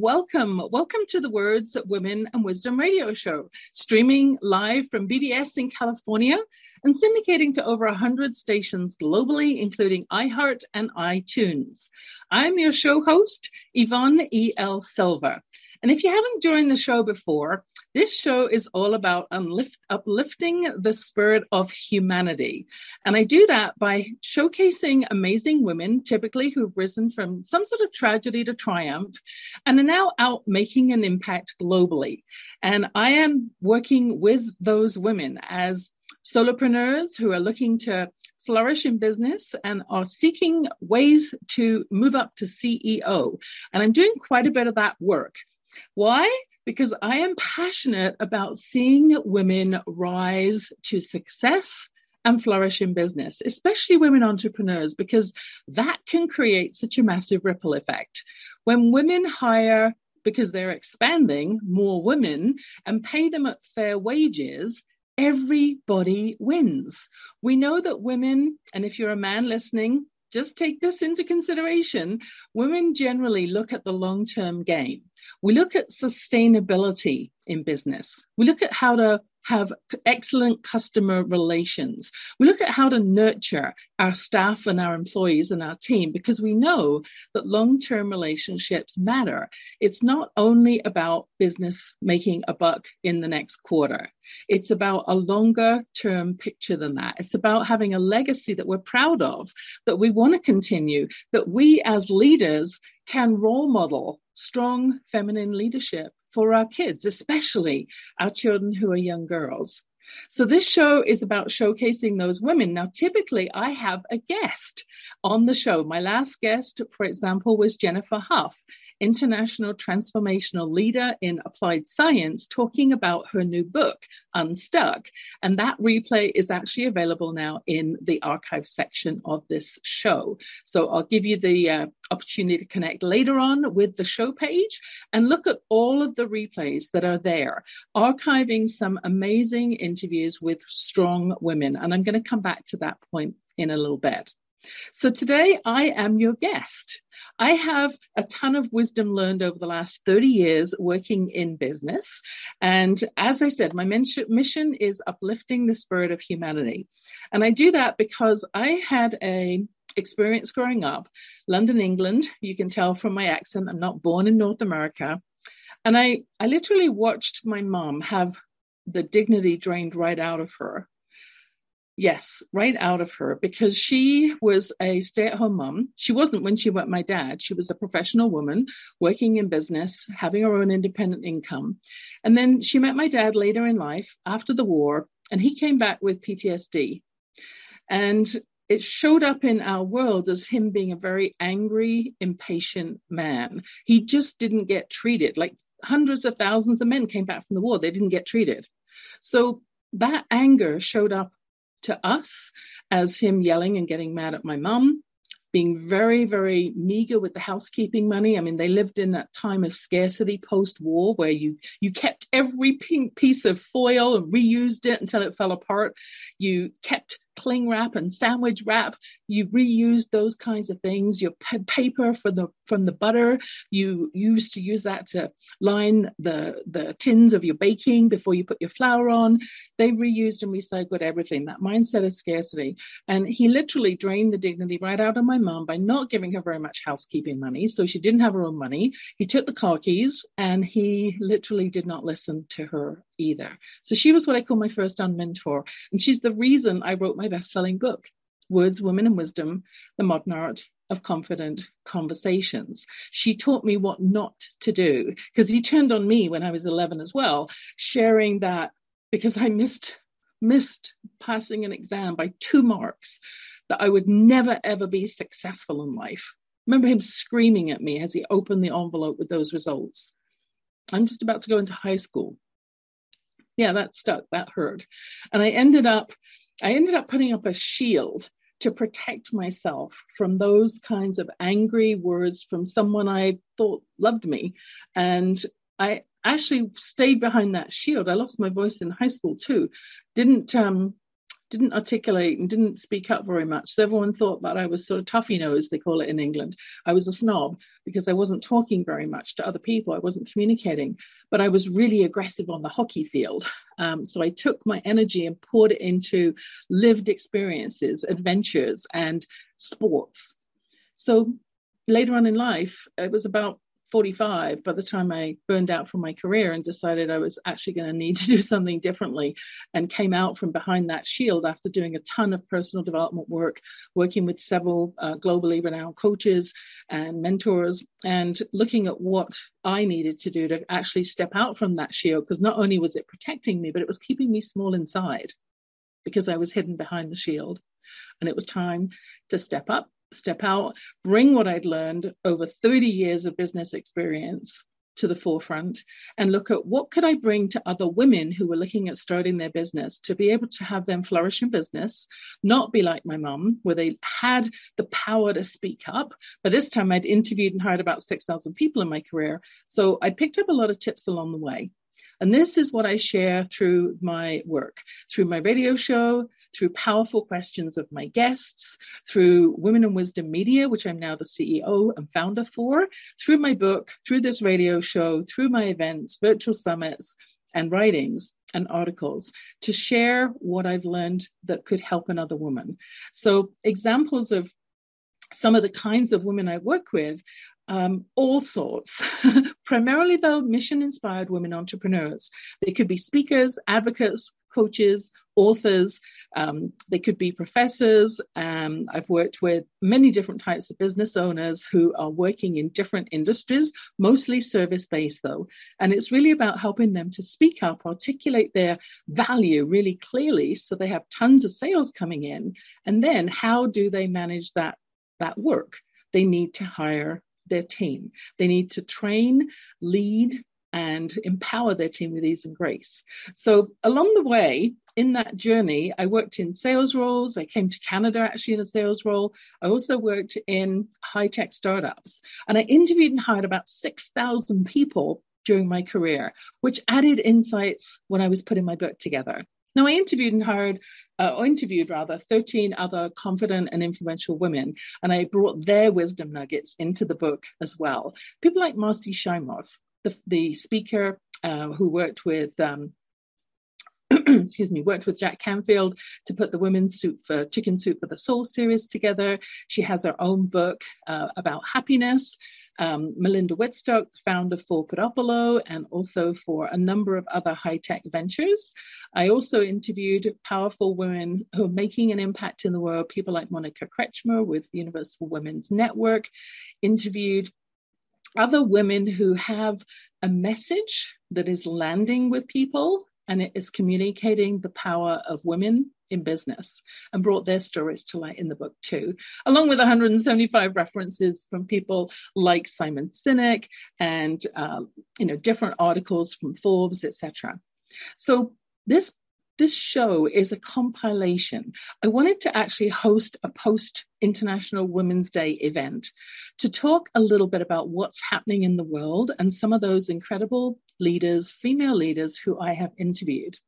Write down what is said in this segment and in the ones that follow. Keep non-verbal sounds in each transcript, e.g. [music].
welcome. Welcome to the Words, Women and Wisdom radio show, streaming live from BBS in California and syndicating to over 100 stations globally, including iHeart and iTunes. I'm your show host, Yvonne E.L. Silver. And if you haven't joined the show before, this show is all about uplift, uplifting the spirit of humanity. And I do that by showcasing amazing women, typically who've risen from some sort of tragedy to triumph and are now out making an impact globally. And I am working with those women as solopreneurs who are looking to flourish in business and are seeking ways to move up to CEO. And I'm doing quite a bit of that work. Why? Because I am passionate about seeing women rise to success and flourish in business, especially women entrepreneurs, because that can create such a massive ripple effect. When women hire because they're expanding more women and pay them at fair wages, everybody wins. We know that women, and if you're a man listening, just take this into consideration. Women generally look at the long term game. We look at sustainability in business. We look at how to have excellent customer relations. We look at how to nurture our staff and our employees and our team because we know that long-term relationships matter. It's not only about business making a buck in the next quarter. It's about a longer term picture than that. It's about having a legacy that we're proud of, that we want to continue, that we as leaders can role model strong feminine leadership for our kids, especially our children who are young girls. So this show is about showcasing those women. Now, typically I have a guest on the show. My last guest, for example, was Jennifer Huff, international transformational leader in applied science, talking about her new book, Unstuck. And that replay is actually available now in the archive section of this show. So I'll give you the uh, opportunity to connect later on with the show page and look at all of the replays that are there, archiving some amazing interviews with strong women. And I'm going to come back to that point in a little bit. So today I am your guest. I have a ton of wisdom learned over the last 30 years working in business. And as I said, my mission is uplifting the spirit of humanity. And I do that because I had a experience growing up, London, England. You can tell from my accent, I'm not born in North America. And I, I literally watched my mom have the dignity drained right out of her Yes, right out of her because she was a stay at home mom. She wasn't when she met my dad. She was a professional woman working in business, having her own independent income. And then she met my dad later in life after the war, and he came back with PTSD. And it showed up in our world as him being a very angry, impatient man. He just didn't get treated. Like hundreds of thousands of men came back from the war, they didn't get treated. So that anger showed up to us as him yelling and getting mad at my mum, being very, very meager with the housekeeping money. I mean, they lived in that time of scarcity post-war where you, you kept every pink piece of foil and reused it until it fell apart. You kept cling wrap and sandwich wrap. You reused those kinds of things. Your p- paper for the from the butter, you used to use that to line the the tins of your baking before you put your flour on. They reused and recycled everything. That mindset of scarcity. And he literally drained the dignity right out of my mom by not giving her very much housekeeping money, so she didn't have her own money. He took the car keys and he literally did not listen to her either. So she was what I call my first unmentor. And she's the reason I wrote my best selling book, Words, Women and Wisdom, The Modern Art of Confident Conversations. She taught me what not to do because he turned on me when I was 11 as well, sharing that because I missed, missed passing an exam by two marks that I would never ever be successful in life. remember him screaming at me as he opened the envelope with those results. I'm just about to go into high school yeah, that stuck, that hurt. And I ended up, I ended up putting up a shield to protect myself from those kinds of angry words from someone I thought loved me. And I actually stayed behind that shield. I lost my voice in high school too. Didn't, um, didn't articulate and didn't speak up very much. So everyone thought that I was sort of toughy nose, they call it in England. I was a snob because I wasn't talking very much to other people. I wasn't communicating, but I was really aggressive on the hockey field. Um, so I took my energy and poured it into lived experiences, adventures, and sports. So later on in life, it was about 45 by the time I burned out from my career and decided I was actually going to need to do [laughs] something differently and came out from behind that shield after doing a ton of personal development work, working with several uh, globally renowned coaches and mentors and looking at what I needed to do to actually step out from that shield because not only was it protecting me, but it was keeping me small inside because I was hidden behind the shield. And it was time to step up step out, bring what I'd learned over 30 years of business experience to the forefront and look at what could I bring to other women who were looking at starting their business to be able to have them flourish in business, not be like my mum, where they had the power to speak up. But this time I'd interviewed and hired about 6,000 people in my career. So I picked up a lot of tips along the way. And this is what I share through my work, through my radio show, through powerful questions of my guests, through Women and Wisdom Media, which I'm now the CEO and founder for, through my book, through this radio show, through my events, virtual summits, and writings and articles to share what I've learned that could help another woman. So examples of some of the kinds of women I work with um, all sorts, [laughs] primarily though mission inspired women entrepreneurs. They could be speakers, advocates, coaches, authors, um, they could be professors. Um, I've worked with many different types of business owners who are working in different industries, mostly service based though. And it's really about helping them to speak up, articulate their value really clearly so they have tons of sales coming in. And then how do they manage that, that work? They need to hire their team. They need to train, lead, and empower their team with ease and grace. So along the way, in that journey, I worked in sales roles. I came to Canada actually in a sales role. I also worked in high tech startups and I interviewed and hired about 6,000 people during my career, which added insights when I was putting my book together. Now, I interviewed and hired, uh, or interviewed rather, 13 other confident and influential women, and I brought their wisdom nuggets into the book as well. People like Marcy Shimoff, the, the speaker uh, who worked with, um, [clears throat] excuse me, worked with Jack Canfield to put the Women's Soup for Chicken Soup for the Soul series together. She has her own book uh, about happiness um, Melinda Wittstock, founder for Podopolo and also for a number of other high tech ventures. I also interviewed powerful women who are making an impact in the world, people like Monica Kretschmer with the Universal Women's Network, interviewed other women who have a message that is landing with people and it is communicating the power of women in business and brought their stories to light in the book too, along with 175 references from people like Simon Sinek and um, you know different articles from Forbes, etc. So this this show is a compilation. I wanted to actually host a post International Women's Day event to talk a little bit about what's happening in the world and some of those incredible leaders, female leaders who I have interviewed.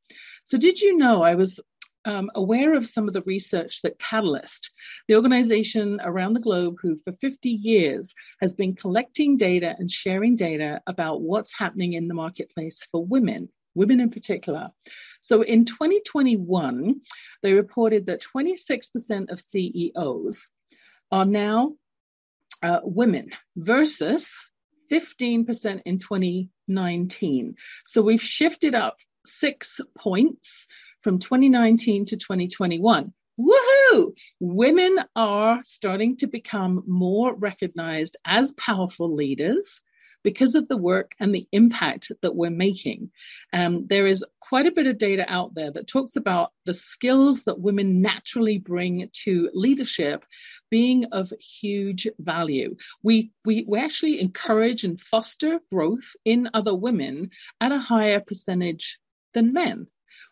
So did you know I was um, aware of some of the research that Catalyst, the organization around the globe who for 50 years has been collecting data and sharing data about what's happening in the marketplace for women, women in particular. So in 2021, they reported that 26% of CEOs are now uh, women versus 15% in 2019. So we've shifted up six points from 2019 to 2021. Woohoo! Women are starting to become more recognized as powerful leaders because of the work and the impact that we're making. Um, there is quite a bit of data out there that talks about the skills that women naturally bring to leadership being of huge value. We, we, we actually encourage and foster growth in other women at a higher percentage than men.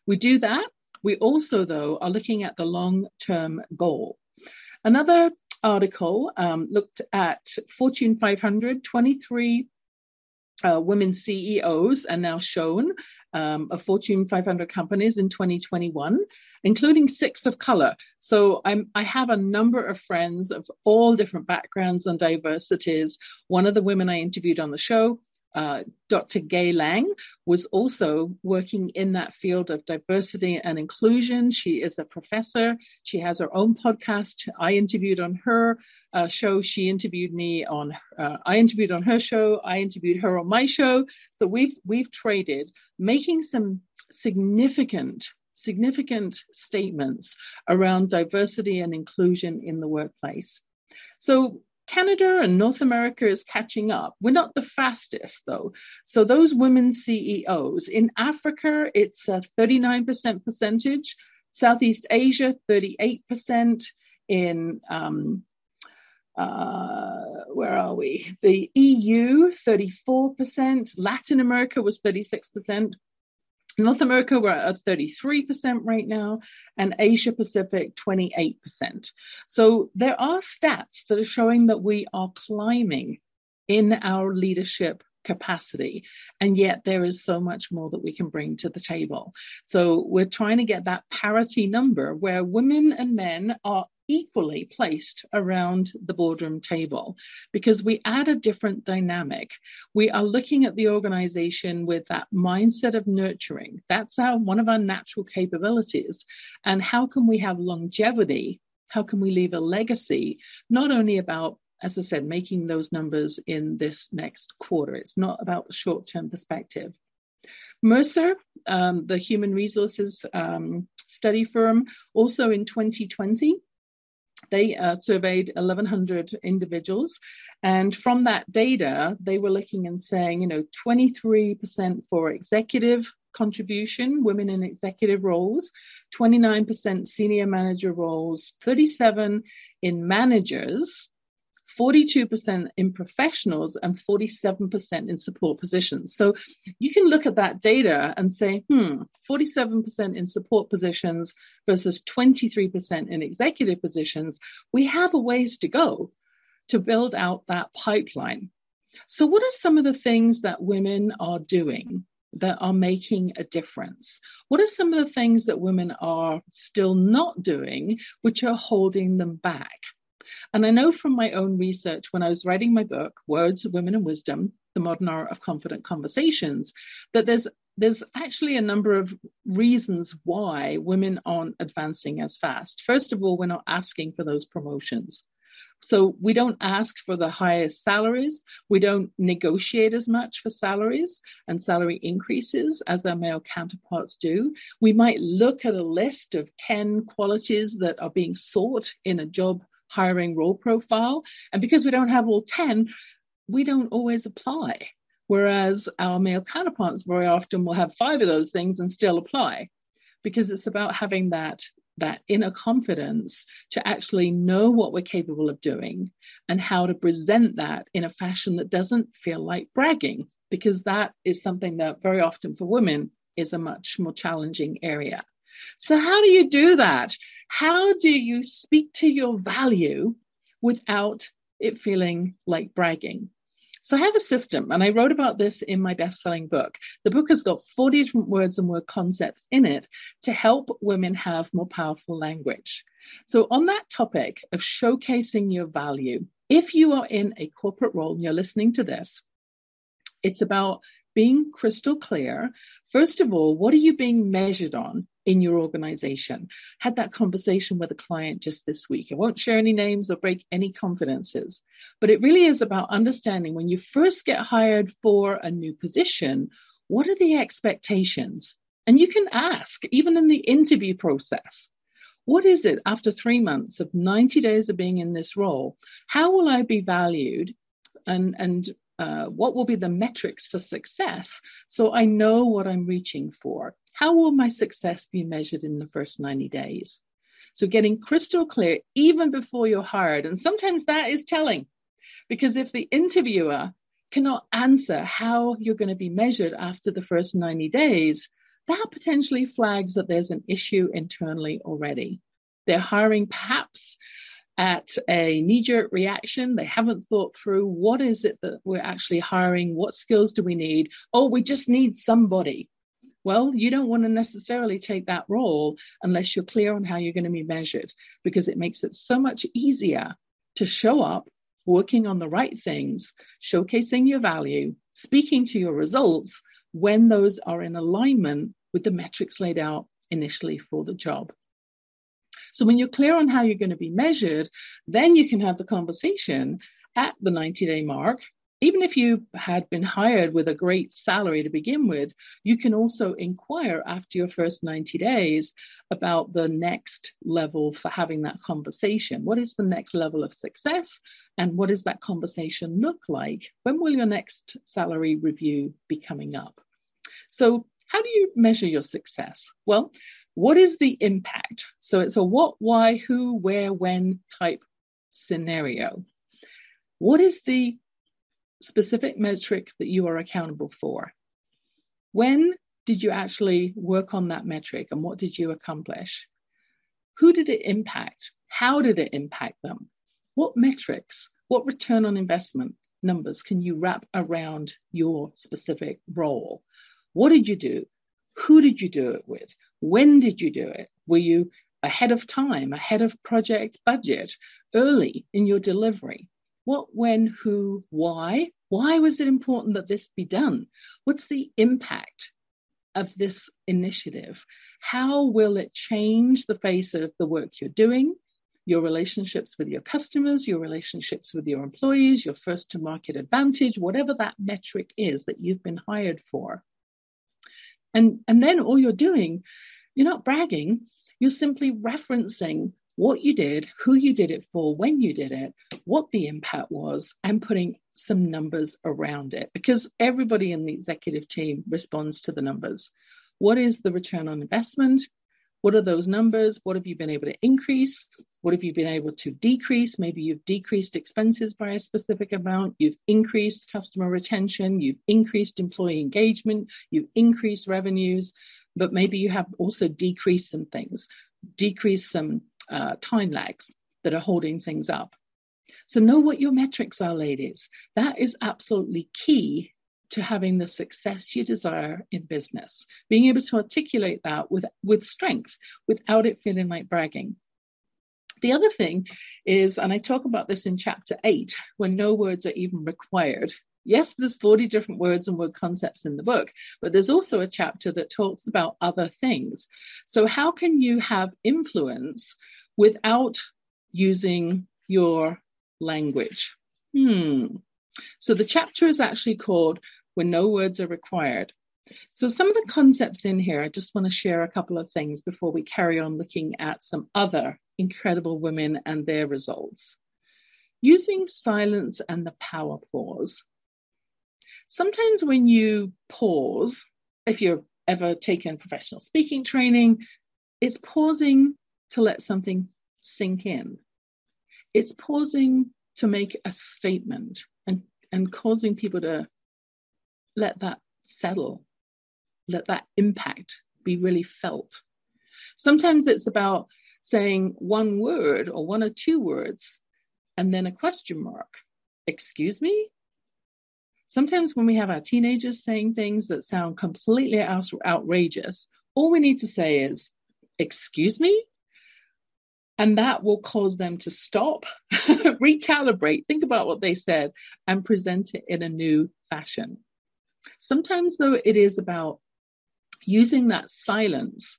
We do that. We also, though, are looking at the long term goal. Another article um, looked at Fortune 500, 23 uh, women CEOs are now shown um, of Fortune 500 companies in 2021, including six of color. So I'm, I have a number of friends of all different backgrounds and diversities. One of the women I interviewed on the show uh, Dr. Gay Lang was also working in that field of diversity and inclusion. She is a professor. She has her own podcast. I interviewed on her uh, show. She interviewed me on. Uh, I interviewed on her show. I interviewed her on my show. So we've we've traded, making some significant significant statements around diversity and inclusion in the workplace. So Canada and North America is catching up. We're not the fastest though. So those women CEOs in Africa, it's a 39% percentage. Southeast Asia, 38%. In um, uh, where are we? The EU, 34%. Latin America was 36%. North America, we're at 33% right now, and Asia Pacific, 28%. So there are stats that are showing that we are climbing in our leadership capacity. And yet there is so much more that we can bring to the table. So we're trying to get that parity number where women and men are equally placed around the boardroom table because we add a different dynamic. We are looking at the organization with that mindset of nurturing. That's our one of our natural capabilities. And how can we have longevity? How can we leave a legacy? Not only about as I said, making those numbers in this next quarter. It's not about the short term perspective. Mercer, um, the human resources um, study firm, also in 2020 they uh, surveyed 1,100 individuals. And from that data, they were looking and saying, you know, 23% for executive contribution, women in executive roles, 29% senior manager roles, 37 in managers, 42% in professionals and 47% in support positions. So you can look at that data and say, hmm, 47% in support positions versus 23% in executive positions. We have a ways to go to build out that pipeline. So what are some of the things that women are doing that are making a difference? What are some of the things that women are still not doing, which are holding them back? And I know from my own research when I was writing my book, Words, of Women and Wisdom, The Modern Art of Confident Conversations, that there's there's actually a number of reasons why women aren't advancing as fast. First of all, we're not asking for those promotions. So we don't ask for the highest salaries. We don't negotiate as much for salaries and salary increases as our male counterparts do. We might look at a list of 10 qualities that are being sought in a job hiring role profile. And because we don't have all 10, we don't always apply. Whereas our male counterparts very often will have five of those things and still apply because it's about having that that inner confidence to actually know what we're capable of doing and how to present that in a fashion that doesn't feel like bragging because that is something that very often for women is a much more challenging area. So how do you do that? How do you speak to your value without it feeling like bragging? So I have a system and I wrote about this in my best-selling book. The book has got 40 different words and word concepts in it to help women have more powerful language. So on that topic of showcasing your value, if you are in a corporate role and you're listening to this, it's about being crystal clear. First of all, what are you being measured on in your organization? Had that conversation with a client just this week. I won't share any names or break any confidences, but it really is about understanding when you first get hired for a new position, what are the expectations? And you can ask, even in the interview process, what is it after three months of 90 days of being in this role? How will I be valued? And, and uh, what will be the metrics for success so I know what I'm reaching for? How will my success be measured in the first 90 days? So getting crystal clear even before you're hired. And sometimes that is telling because if the interviewer cannot answer how you're going to be measured after the first 90 days, that potentially flags that there's an issue internally already. They're hiring perhaps at a knee jerk reaction. They haven't thought through what is it that we're actually hiring? What skills do we need? Oh, we just need somebody. Well, you don't want to necessarily take that role unless you're clear on how you're going to be measured because it makes it so much easier to show up working on the right things, showcasing your value, speaking to your results when those are in alignment with the metrics laid out initially for the job. So when you're clear on how you're going to be measured, then you can have the conversation at the 90 day mark even if you had been hired with a great salary to begin with, you can also inquire after your first 90 days about the next level for having that conversation. What is the next level of success? And what does that conversation look like? When will your next salary review be coming up? So, how do you measure your success? Well, what is the impact? So, it's a what, why, who, where, when type scenario. What is the specific metric that you are accountable for. When did you actually work on that metric and what did you accomplish? Who did it impact? How did it impact them? What metrics, what return on investment numbers can you wrap around your specific role? What did you do? Who did you do it with? When did you do it? Were you ahead of time, ahead of project budget, early in your delivery? What, when, who, why? Why was it important that this be done? What's the impact of this initiative? How will it change the face of the work you're doing, your relationships with your customers, your relationships with your employees, your first to market advantage, whatever that metric is that you've been hired for? And, and then all you're doing, you're not bragging, you're simply referencing what you did, who you did it for, when you did it, what the impact was, and putting some numbers around it because everybody in the executive team responds to the numbers. What is the return on investment? What are those numbers? What have you been able to increase? What have you been able to decrease? Maybe you've decreased expenses by a specific amount. You've increased customer retention. You've increased employee engagement. You've increased revenues, but maybe you have also decreased some things, decreased some uh, time lags that are holding things up. So know what your metrics are, ladies. That is absolutely key to having the success you desire in business. Being able to articulate that with, with strength without it feeling like bragging. The other thing is, and I talk about this in chapter eight, when no words are even required. Yes, there's 40 different words and word concepts in the book, but there's also a chapter that talks about other things. So how can you have influence without using your language. Hmm. So the chapter is actually called When No Words Are Required. So some of the concepts in here, I just want to share a couple of things before we carry on looking at some other incredible women and their results. Using silence and the power pause. Sometimes when you pause, if you've ever taken professional speaking training, it's pausing to let something sink in. It's pausing to make a statement and, and causing people to let that settle, let that impact be really felt. Sometimes it's about saying one word or one or two words and then a question mark. Excuse me? Sometimes when we have our teenagers saying things that sound completely outrageous, all we need to say is, Excuse me? And that will cause them to stop, [laughs] recalibrate, think about what they said, and present it in a new fashion. Sometimes, though, it is about using that silence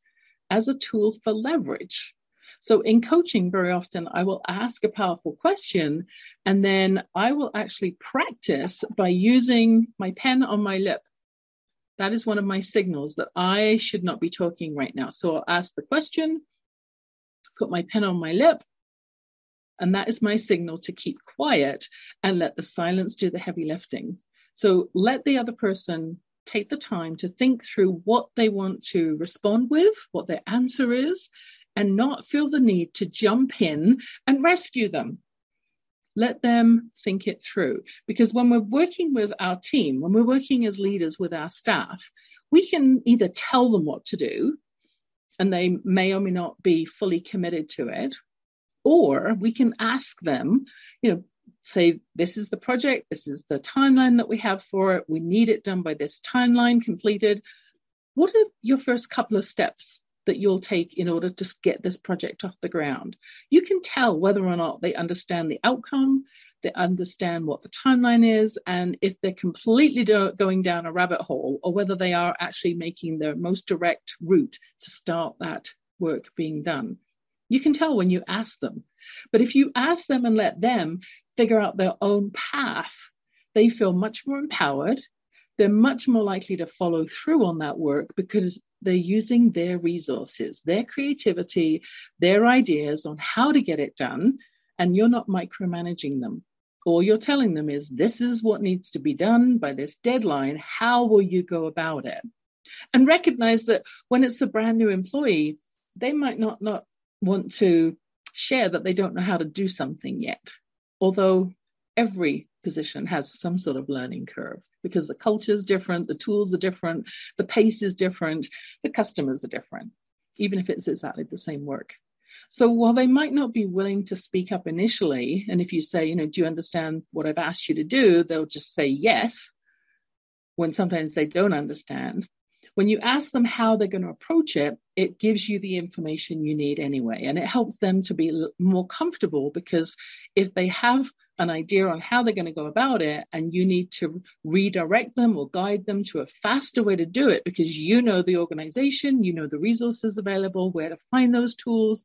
as a tool for leverage. So, in coaching, very often I will ask a powerful question and then I will actually practice by using my pen on my lip. That is one of my signals that I should not be talking right now. So, I'll ask the question put my pen on my lip. And that is my signal to keep quiet and let the silence do the heavy lifting. So let the other person take the time to think through what they want to respond with, what their answer is, and not feel the need to jump in and rescue them. Let them think it through. Because when we're working with our team, when we're working as leaders with our staff, we can either tell them what to do and they may or may not be fully committed to it. Or we can ask them, you know, say, this is the project, this is the timeline that we have for it, we need it done by this timeline completed. what are your first couple of steps that you'll take in order to get this project off the ground? You can tell whether or not they understand the outcome, they understand what the timeline is, and if they're completely do- going down a rabbit hole, or whether they are actually making the most direct route to start that work being done. You can tell when you ask them. But if you ask them and let them figure out their own path, they feel much more empowered. They're much more likely to follow through on that work because they're using their resources, their creativity, their ideas on how to get it done, and you're not micromanaging them. All you're telling them is this is what needs to be done by this deadline. How will you go about it? And recognize that when it's a brand new employee, they might not, not want to share that they don't know how to do something yet. Although every position has some sort of learning curve because the culture is different, the tools are different, the pace is different, the customers are different, even if it's exactly the same work. So while they might not be willing to speak up initially, and if you say, you know, do you understand what I've asked you to do? They'll just say yes when sometimes they don't understand. When you ask them how they're going to approach it, it gives you the information you need anyway. And it helps them to be more comfortable because if they have an idea on how they're going to go about it and you need to redirect them or guide them to a faster way to do it because you know the organization, you know the resources available, where to find those tools,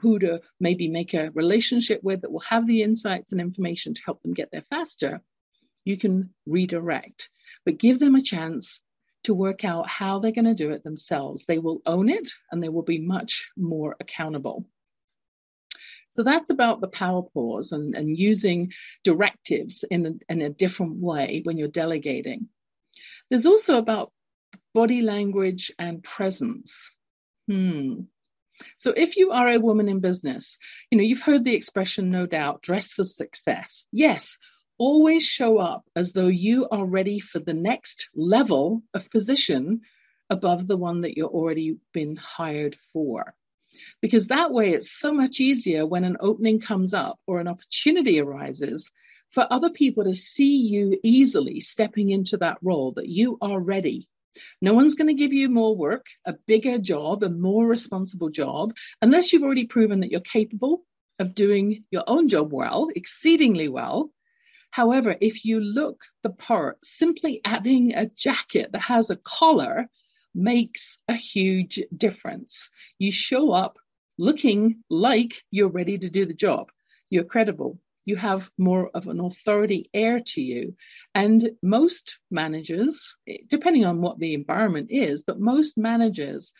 who to maybe make a relationship with that will have the insights and information to help them get there faster, you can redirect. But give them a chance to work out how they're going to do it themselves. They will own it and they will be much more accountable. So that's about the power pause and, and using directives in a, in a different way when you're delegating. There's also about body language and presence. Hmm. So if you are a woman in business, you know, you've heard the expression, no doubt, dress for success. Yes, always show up as though you are ready for the next level of position above the one that you're already been hired for. Because that way it's so much easier when an opening comes up or an opportunity arises for other people to see you easily stepping into that role, that you are ready. No one's going to give you more work, a bigger job, a more responsible job, unless you've already proven that you're capable of doing your own job well, exceedingly well, However, if you look the part, simply adding a jacket that has a collar makes a huge difference. You show up looking like you're ready to do the job. You're credible. You have more of an authority air to you. And most managers, depending on what the environment is, but most managers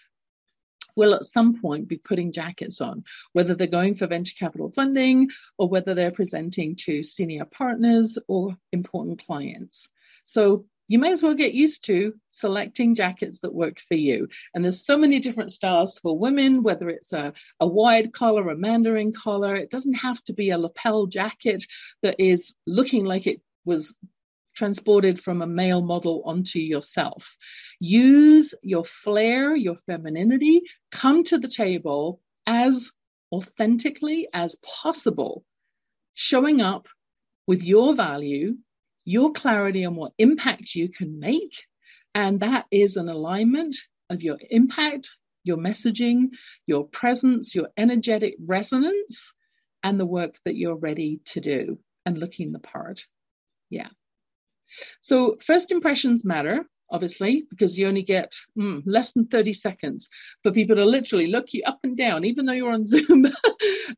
will at some point be putting jackets on, whether they're going for venture capital funding or whether they're presenting to senior partners or important clients. So you may as well get used to selecting jackets that work for you. And there's so many different styles for women, whether it's a, a wide collar, a mandarin collar. It doesn't have to be a lapel jacket that is looking like it was transported from a male model onto yourself. Use your flair, your femininity, come to the table as authentically as possible, showing up with your value, your clarity on what impact you can make. And that is an alignment of your impact, your messaging, your presence, your energetic resonance, and the work that you're ready to do and looking the part. Yeah. So first impressions matter, obviously, because you only get mm, less than 30 seconds for people to literally look you up and down, even though you're on [laughs] Zoom.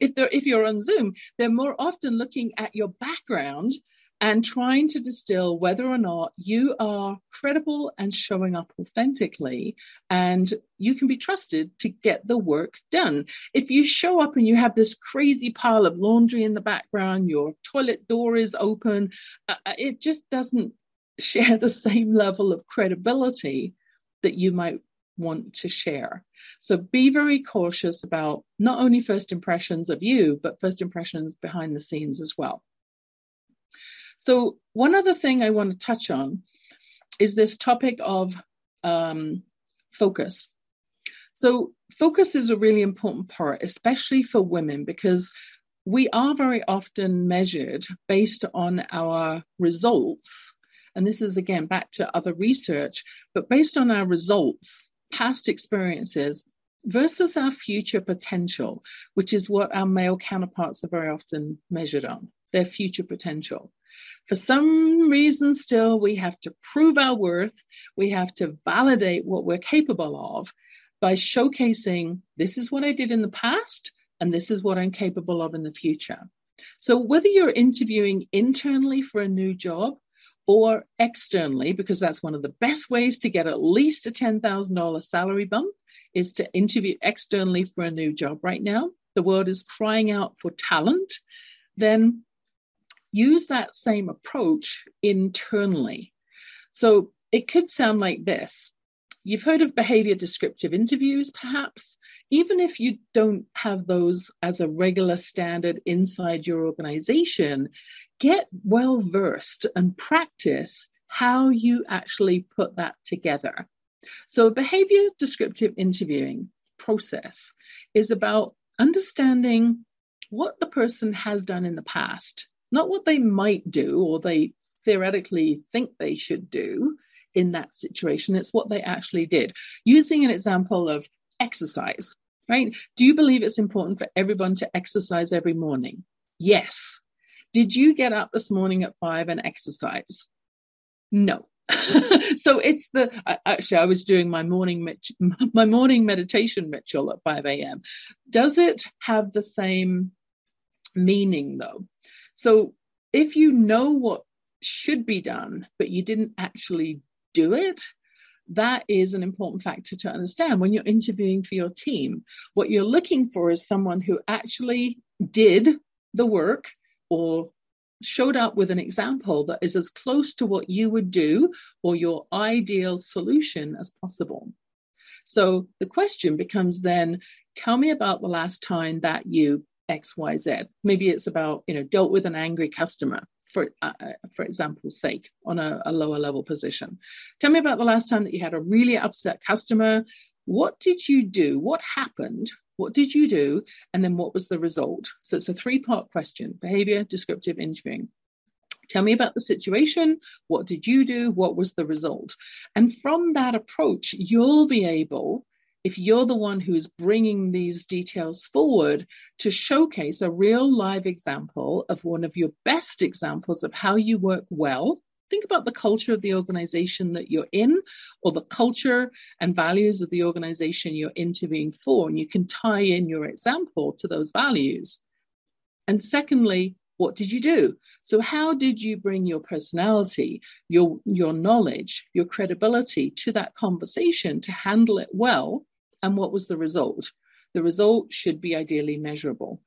if they're, if you're on Zoom, they're more often looking at your background and trying to distill whether or not you are credible and showing up authentically and you can be trusted to get the work done. If you show up and you have this crazy pile of laundry in the background, your toilet door is open, uh, uh it just doesn't share the same level of credibility that you might want to share. So be very cautious about not only first impressions of you, but first impressions behind the scenes as well. So one other thing I want to touch on is this topic of um, focus. So focus is a really important part, especially for women, because we are very often measured based on our results. And this is again back to other research, but based on our results past experiences versus our future potential, which is what our male counterparts are very often measured on, their future potential. For some reason, still, we have to prove our worth. We have to validate what we're capable of by showcasing this is what I did in the past and this is what I'm capable of in the future. So whether you're interviewing internally for a new job or externally, because that's one of the best ways to get at least a $10,000 salary bump is to interview externally for a new job right now. The world is crying out for talent. Then use that same approach internally. So it could sound like this. You've heard of behavior descriptive interviews, perhaps. Even if you don't have those as a regular standard inside your organization, get well versed and practice how you actually put that together. So, behavior descriptive interviewing process is about understanding what the person has done in the past, not what they might do or they theoretically think they should do in that situation. It's what they actually did. Using an example of exercise, right? Do you believe it's important for everyone to exercise every morning? Yes. Did you get up this morning at five and exercise? No. [laughs] so it's the actually I was doing my morning [laughs] my morning meditation ritual at 5 a.m. Does it have the same meaning though? So if you know what should be done but you didn't actually do it, that is an important factor to understand when you're interviewing for your team. What you're looking for is someone who actually did the work or showed up with an example that is as close to what you would do or your ideal solution as possible. So the question becomes then, tell me about the last time that you XYZ. Maybe it's about, you know, dealt with an angry customer for uh, for example's sake on a, a lower level position. Tell me about the last time that you had a really upset customer. What did you do? What happened what did you do? And then what was the result? So it's a three part question behavior, descriptive, interviewing. Tell me about the situation. What did you do? What was the result? And from that approach, you'll be able, if you're the one who's bringing these details forward, to showcase a real live example of one of your best examples of how you work well think about the culture of the organization that you're in or the culture and values of the organization you're interviewing for, and you can tie in your example to those values. And secondly, what did you do? So how did you bring your personality, your, your knowledge, your credibility to that conversation to handle it well? And what was the result? The result should be ideally measurable.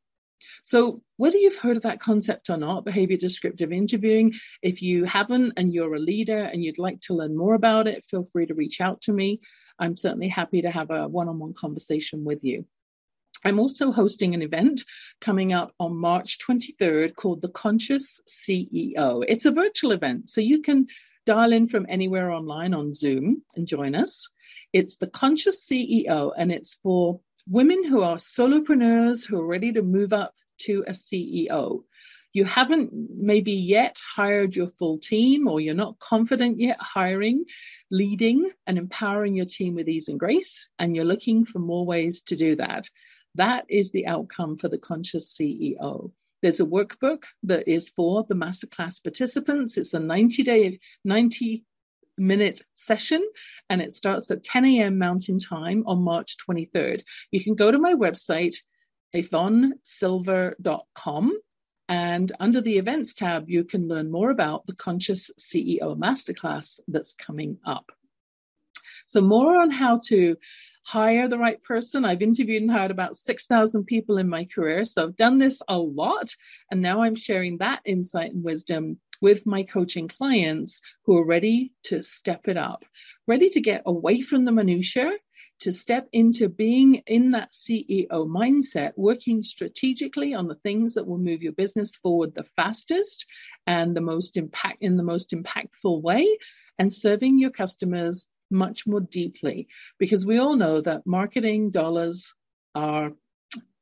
So whether you've heard of that concept or not, behavior descriptive interviewing, if you haven't and you're a leader and you'd like to learn more about it, feel free to reach out to me. I'm certainly happy to have a one-on-one conversation with you. I'm also hosting an event coming up on March 23rd called The Conscious CEO. It's a virtual event, so you can dial in from anywhere online on Zoom and join us. It's The Conscious CEO, and it's for women who are solopreneurs who are ready to move up to a CEO. You haven't maybe yet hired your full team, or you're not confident yet hiring, leading, and empowering your team with ease and grace, and you're looking for more ways to do that. That is the outcome for the conscious CEO. There's a workbook that is for the masterclass participants. It's a 90 day, 90 minute session and it starts at 10 a.m. Mountain Time on March 23rd. You can go to my website, yvonnesilver.com, and under the events tab, you can learn more about the Conscious CEO Masterclass that's coming up. So, more on how to hire the right person. I've interviewed and hired about 6,000 people in my career. So I've done this a lot. And now I'm sharing that insight and wisdom with my coaching clients who are ready to step it up, ready to get away from the minutiae, to step into being in that CEO mindset, working strategically on the things that will move your business forward the fastest and the most impact in the most impactful way and serving your customers much more deeply. Because we all know that marketing dollars are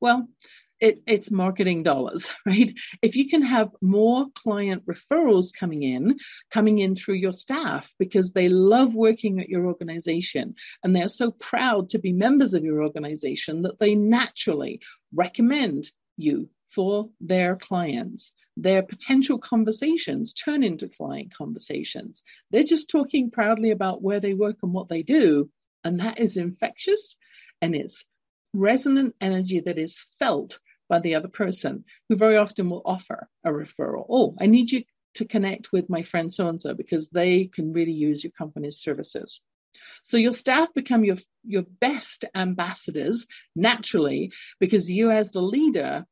well it, it's marketing dollars, [laughs] right? If you can have more client referrals coming in, coming in through your staff because they love working at your organization and they're so proud to be members of your organization that they naturally recommend you for their clients. Their potential conversations turn into client conversations. They're just talking proudly about where they work and what they do. And that is infectious and it's resonant energy that is felt by the other person who very often will offer a referral. Oh, I need you to connect with my friend so and so because they can really use your company's services. So your staff become your, your best ambassadors naturally because you as the leader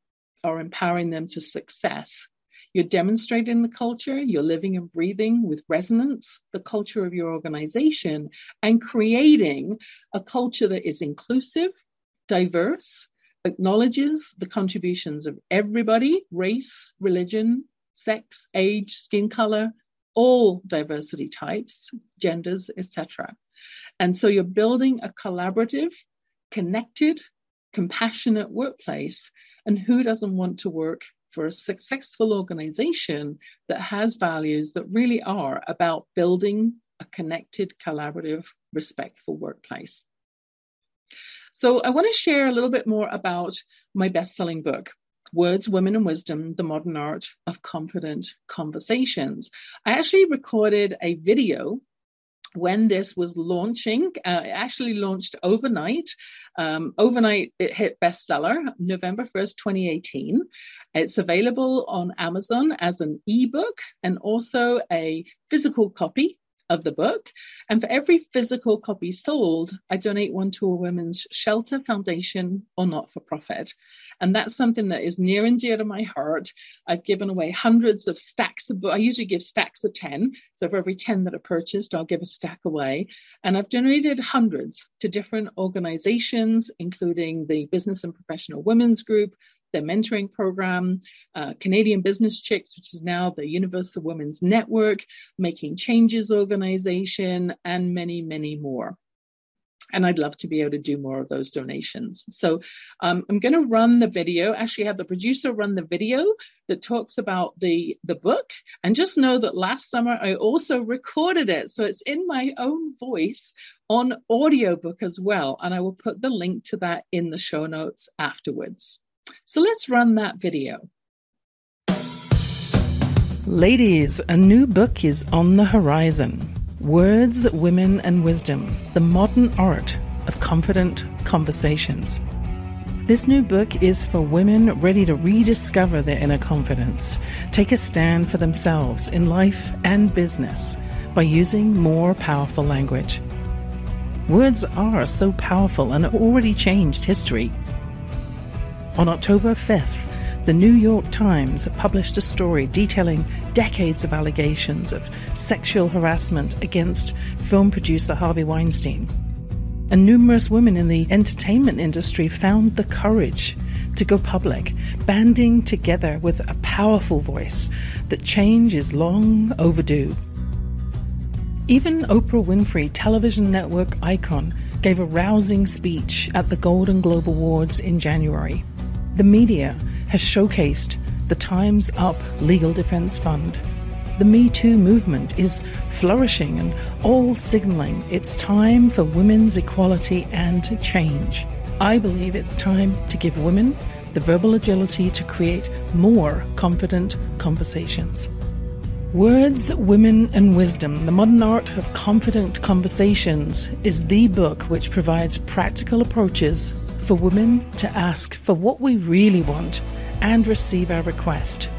are empowering them to success. You're demonstrating the culture, you're living and breathing with resonance, the culture of your organization, and creating a culture that is inclusive, diverse, acknowledges the contributions of everybody, race, religion, sex, age, skin color, all diversity types, genders, etc. And so you're building a collaborative, connected, compassionate workplace. And who doesn't want to work for a successful organization that has values that really are about building a connected, collaborative, respectful workplace? So I want to share a little bit more about my best-selling book, Words, Women and Wisdom, The Modern Art of Confident Conversations. I actually recorded a video when this was launching. Uh, it actually launched overnight. Um, overnight, it hit bestseller November 1st, 2018. It's available on Amazon as an ebook and also a physical copy of the book. And for every physical copy sold, I donate one to a women's shelter foundation or not for profit. And that's something that is near and dear to my heart. I've given away hundreds of stacks of books. I usually give stacks of 10. So for every 10 that are purchased, I'll give a stack away. And I've donated hundreds to different organizations, including the Business and Professional Women's Group, their mentoring program, uh, Canadian Business Chicks, which is now the Universal Women's Network, Making Changes organization, and many, many more. And I'd love to be able to do more of those donations. So um, I'm going to run the video. Actually, have the producer run the video that talks about the the book. And just know that last summer I also recorded it, so it's in my own voice on audiobook as well. And I will put the link to that in the show notes afterwards. So let's run that video. Ladies, a new book is on the horizon Words, Women, and Wisdom The Modern Art of Confident Conversations. This new book is for women ready to rediscover their inner confidence, take a stand for themselves in life and business by using more powerful language. Words are so powerful and have already changed history. On October 5th, the New York Times published a story detailing decades of allegations of sexual harassment against film producer Harvey Weinstein. And numerous women in the entertainment industry found the courage to go public, banding together with a powerful voice that change is long overdue. Even Oprah Winfrey, television network icon, gave a rousing speech at the Golden Globe Awards in January. The media has showcased the Time's Up Legal Defense Fund. The Me Too movement is flourishing and all signaling it's time for women's equality and change. I believe it's time to give women the verbal agility to create more confident conversations. Words, Women and Wisdom, The Modern Art of Confident Conversations is the book which provides practical approaches for women to ask for what we really want and receive our request.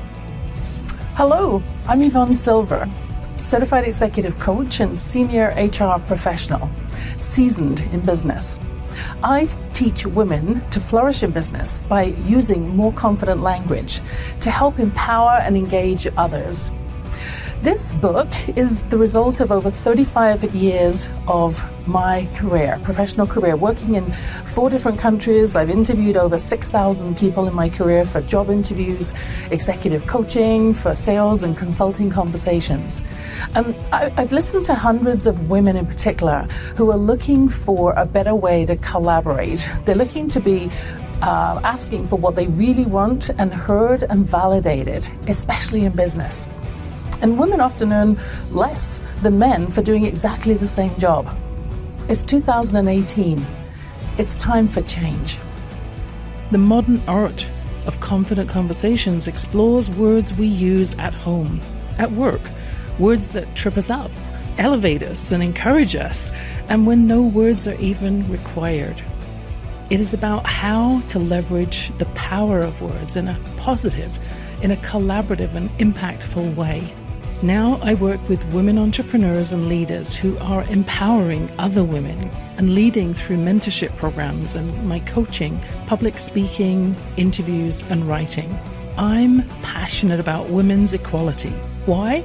Hello, I'm Yvonne Silver, certified executive coach and senior HR professional, seasoned in business. I teach women to flourish in business by using more confident language to help empower and engage others. This book is the result of over 35 years of my career, professional career, working in four different countries. I've interviewed over 6,000 people in my career for job interviews, executive coaching, for sales and consulting conversations. And I, have listened to hundreds of women in particular who are looking for a better way to collaborate. They're looking to be uh, asking for what they really want and heard and validated, especially in business. And women often earn less than men for doing exactly the same job. It's 2018. It's time for change. The modern art of confident conversations explores words we use at home, at work, words that trip us up, elevate us, and encourage us, and when no words are even required. It is about how to leverage the power of words in a positive, in a collaborative and impactful way. Now I work with women entrepreneurs and leaders who are empowering other women and leading through mentorship programs and my coaching, public speaking, interviews, and writing. I'm passionate about women's equality. Why?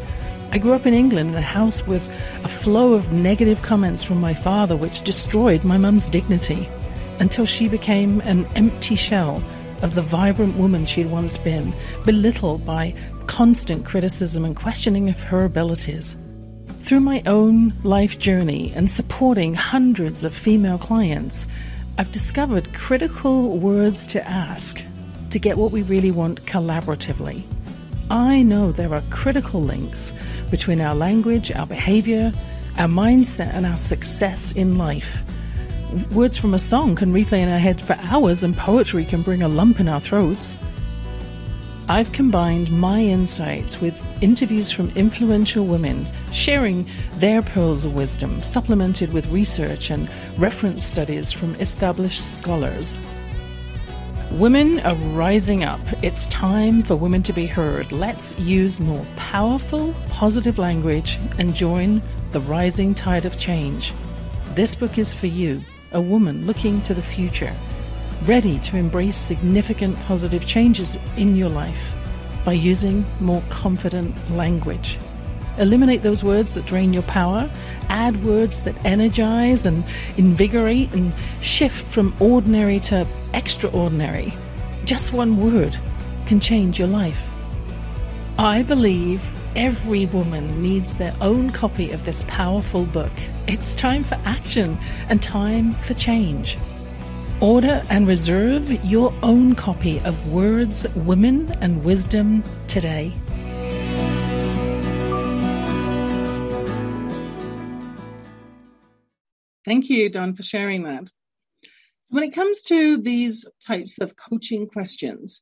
I grew up in England in a house with a flow of negative comments from my father, which destroyed my mum's dignity until she became an empty shell of the vibrant woman she'd once been, belittled by constant criticism and questioning of her abilities. Through my own life journey and supporting hundreds of female clients, I've discovered critical words to ask to get what we really want collaboratively. I know there are critical links between our language, our behavior, our mindset, and our success in life words from a song can replay in our head for hours, and poetry can bring a lump in our throats. I've combined my insights with interviews from influential women sharing their pearls of wisdom, supplemented with research and reference studies from established scholars. Women are rising up. It's time for women to be heard. Let's use more powerful, positive language and join the rising tide of change. This book is for you a woman looking to the future, ready to embrace significant positive changes in your life by using more confident language. Eliminate those words that drain your power, add words that energize and invigorate, and shift from ordinary to extraordinary. Just one word can change your life. I believe Every woman needs their own copy of this powerful book. It's time for action and time for change. Order and reserve your own copy of Words, Women, and Wisdom today. Thank you, Don, for sharing that. So, when it comes to these types of coaching questions,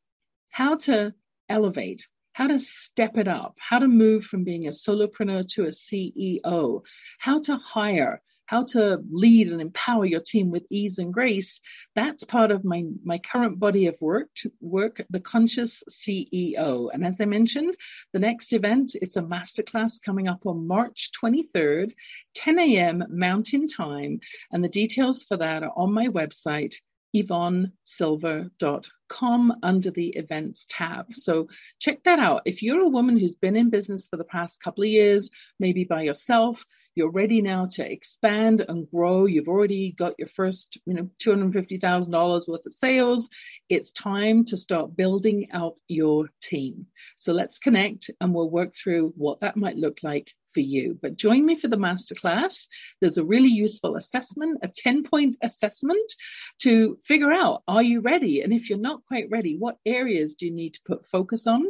how to elevate how to step it up, how to move from being a solopreneur to a CEO, how to hire, how to lead and empower your team with ease and grace. That's part of my, my current body of work, work, the conscious CEO. And as I mentioned, the next event, it's a masterclass coming up on March 23rd, 10 a.m. Mountain Time. And the details for that are on my website, yvonnesilver.com under the events tab. So check that out. If you're a woman who's been in business for the past couple of years, maybe by yourself, you're ready now to expand and grow. You've already got your first, you know, $250,000 worth of sales. It's time to start building out your team. So let's connect and we'll work through what that might look like for you. But join me for the masterclass. There's a really useful assessment, a 10 point assessment to figure out, are you ready? And if you're not quite ready, what areas do you need to put focus on?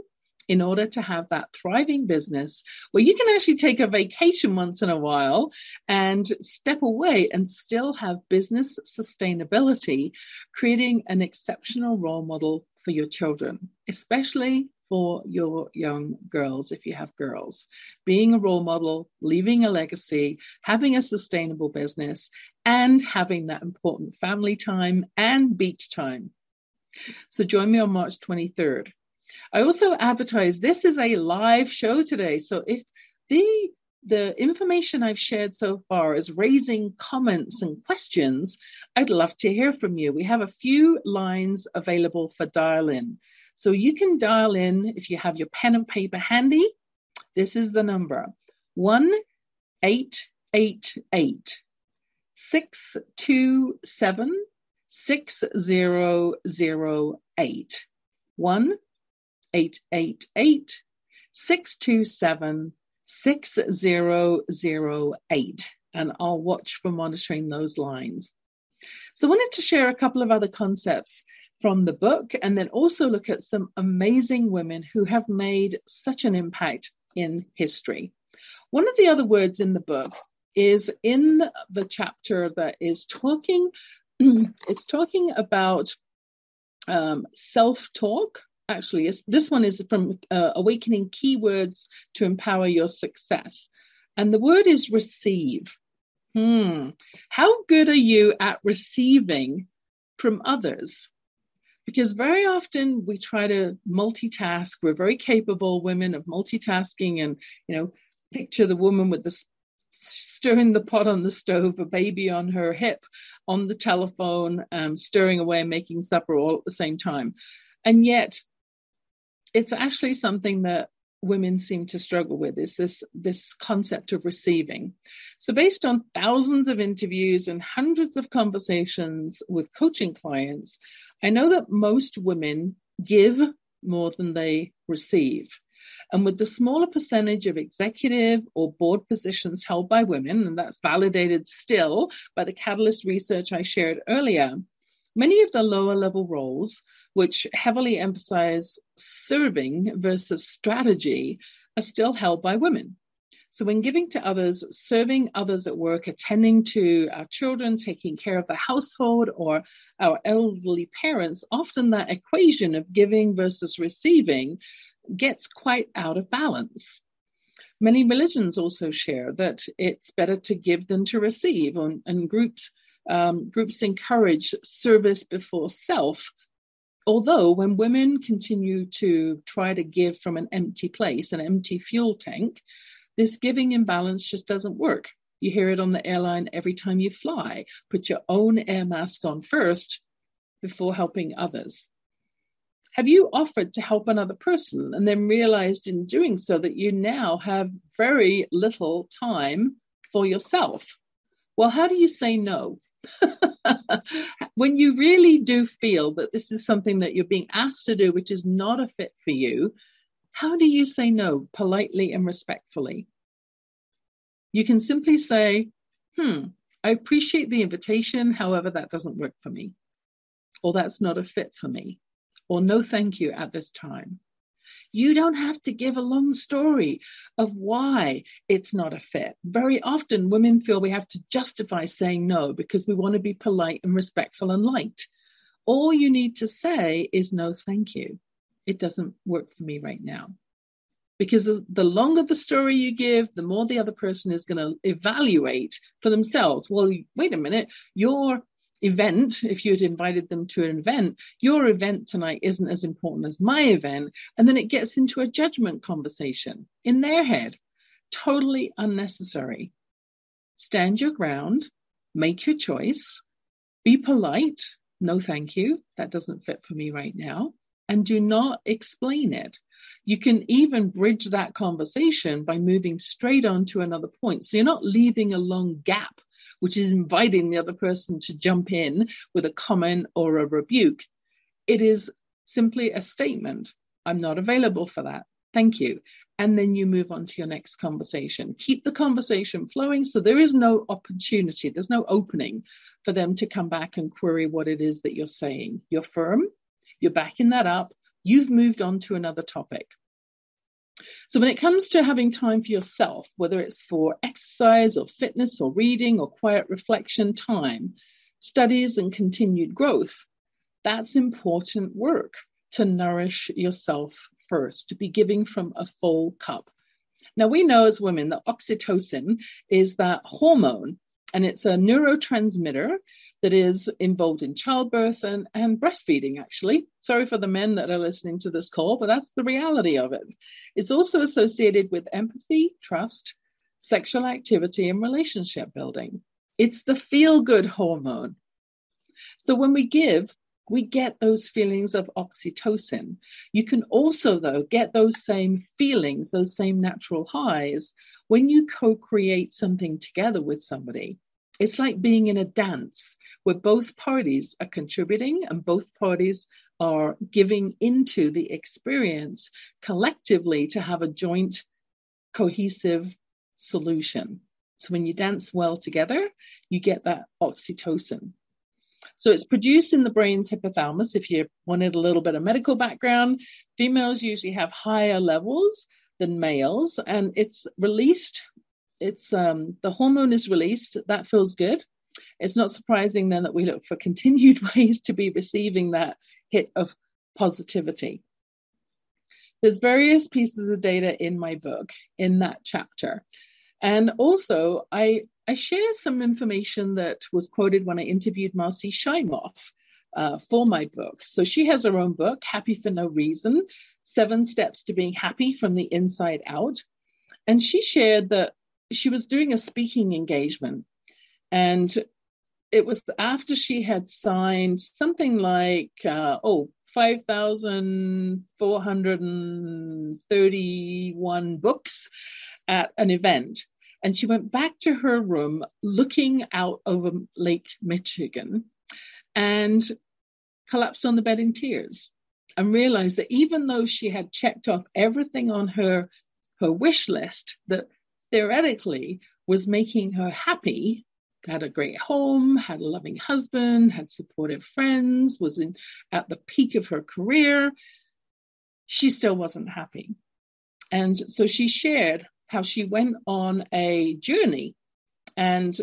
In order to have that thriving business where you can actually take a vacation once in a while and step away and still have business sustainability, creating an exceptional role model for your children, especially for your young girls if you have girls. Being a role model, leaving a legacy, having a sustainable business, and having that important family time and beach time. So join me on March 23rd. I also advertise this is a live show today. So if the the information I've shared so far is raising comments and questions, I'd love to hear from you. We have a few lines available for dial in. So you can dial in if you have your pen and paper handy. This is the number 1 888 627 6008. 1 888 627 6008. And I'll watch for monitoring those lines. So I wanted to share a couple of other concepts from the book and then also look at some amazing women who have made such an impact in history. One of the other words in the book is in the chapter that is talking, [clears throat] it's talking about um, self-talk. Actually, this one is from uh, Awakening Keywords to Empower Your Success. And the word is receive. Hmm. How good are you at receiving from others? Because very often we try to multitask. We're very capable women of multitasking and, you know, picture the woman with the stirring the pot on the stove, a baby on her hip, on the telephone, um, stirring away making supper all at the same time. And yet, it's actually something that women seem to struggle with is this this concept of receiving. So based on thousands of interviews and hundreds of conversations with coaching clients, I know that most women give more than they receive. And with the smaller percentage of executive or board positions held by women, and that's validated still by the Catalyst research I shared earlier, many of the lower level roles, which heavily emphasize serving versus strategy, are still held by women. So when giving to others, serving others at work, attending to our children, taking care of the household or our elderly parents, often that equation of giving versus receiving gets quite out of balance. Many religions also share that it's better to give than to receive, and, and groups um, groups encourage service before self. Although, when women continue to try to give from an empty place, an empty fuel tank, this giving imbalance just doesn't work. You hear it on the airline every time you fly. Put your own air mask on first before helping others. Have you offered to help another person and then realized in doing so that you now have very little time for yourself? Well, how do you say no? [laughs] when you really do feel that this is something that you're being asked to do, which is not a fit for you, how do you say no politely and respectfully? You can simply say, hmm, I appreciate the invitation. However, that doesn't work for me. Or that's not a fit for me or no thank you at this time. You don't have to give a long story of why it's not a fit. Very often women feel we have to justify saying no because we want to be polite and respectful and liked. All you need to say is no thank you. It doesn't work for me right now. Because the longer the story you give, the more the other person is going to evaluate for themselves. Well, wait a minute, you're event, if you had invited them to an event, your event tonight isn't as important as my event. And then it gets into a judgment conversation in their head. Totally unnecessary. Stand your ground, make your choice, be polite. No, thank you. That doesn't fit for me right now. And do not explain it. You can even bridge that conversation by moving straight on to another point. So you're not leaving a long gap which is inviting the other person to jump in with a comment or a rebuke. It is simply a statement. I'm not available for that. Thank you. And then you move on to your next conversation. Keep the conversation flowing so there is no opportunity, there's no opening for them to come back and query what it is that you're saying. You're firm, you're backing that up, you've moved on to another topic. So when it comes to having time for yourself, whether it's for exercise or fitness or reading or quiet reflection time, studies and continued growth, that's important work to nourish yourself first, to be giving from a full cup. Now we know as women that oxytocin is that hormone and it's a neurotransmitter that is involved in childbirth and, and breastfeeding, actually. Sorry for the men that are listening to this call, but that's the reality of it. It's also associated with empathy, trust, sexual activity, and relationship building. It's the feel good hormone. So when we give, we get those feelings of oxytocin. You can also, though, get those same feelings, those same natural highs when you co create something together with somebody. It's like being in a dance where both parties are contributing and both parties are giving into the experience collectively to have a joint cohesive solution. So when you dance well together, you get that oxytocin. So it's produced in the brain's hypothalamus. If you wanted a little bit of medical background, females usually have higher levels than males, and it's released. It's um, the hormone is released. That feels good. It's not surprising then that we look for continued [laughs] ways to be receiving that hit of positivity. There's various pieces of data in my book in that chapter. And also, I, I share some information that was quoted when I interviewed Marcy Shimoff uh, for my book. So she has her own book, Happy for No Reason Seven Steps to Being Happy from the Inside Out. And she shared that she was doing a speaking engagement. And it was after she had signed something like, uh, oh, 5,431 books at an event. And she went back to her room looking out over Lake Michigan and collapsed on the bed in tears and realized that even though she had checked off everything on her, her wish list that theoretically was making her happy, had a great home, had a loving husband, had supportive friends, was in at the peak of her career, she still wasn't happy. And so she shared how she went on a journey and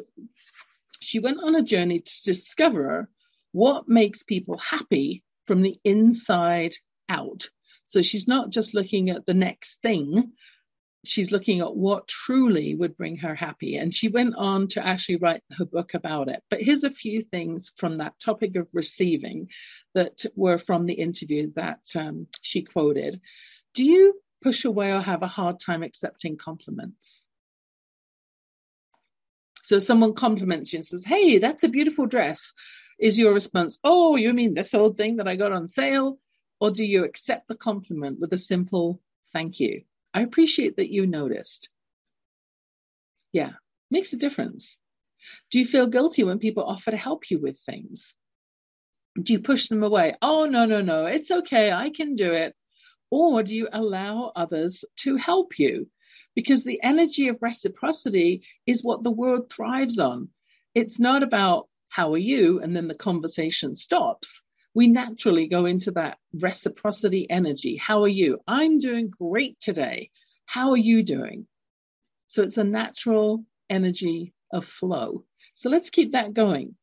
she went on a journey to discover what makes people happy from the inside out. So she's not just looking at the next thing, she's looking at what truly would bring her happy. And she went on to actually write her book about it. But here's a few things from that topic of receiving that were from the interview that um, she quoted. Do you push away or have a hard time accepting compliments? So someone compliments you and says, Hey, that's a beautiful dress. Is your response, Oh, you mean this old thing that I got on sale? Or do you accept the compliment with a simple thank you? I appreciate that you noticed. Yeah, makes a difference. Do you feel guilty when people offer to help you with things? Do you push them away? Oh, no, no, no, it's okay, I can do it. Or do you allow others to help you? Because the energy of reciprocity is what the world thrives on. It's not about how are you? And then the conversation stops we naturally go into that reciprocity energy. How are you? I'm doing great today. How are you doing? So it's a natural energy of flow. So let's keep that going.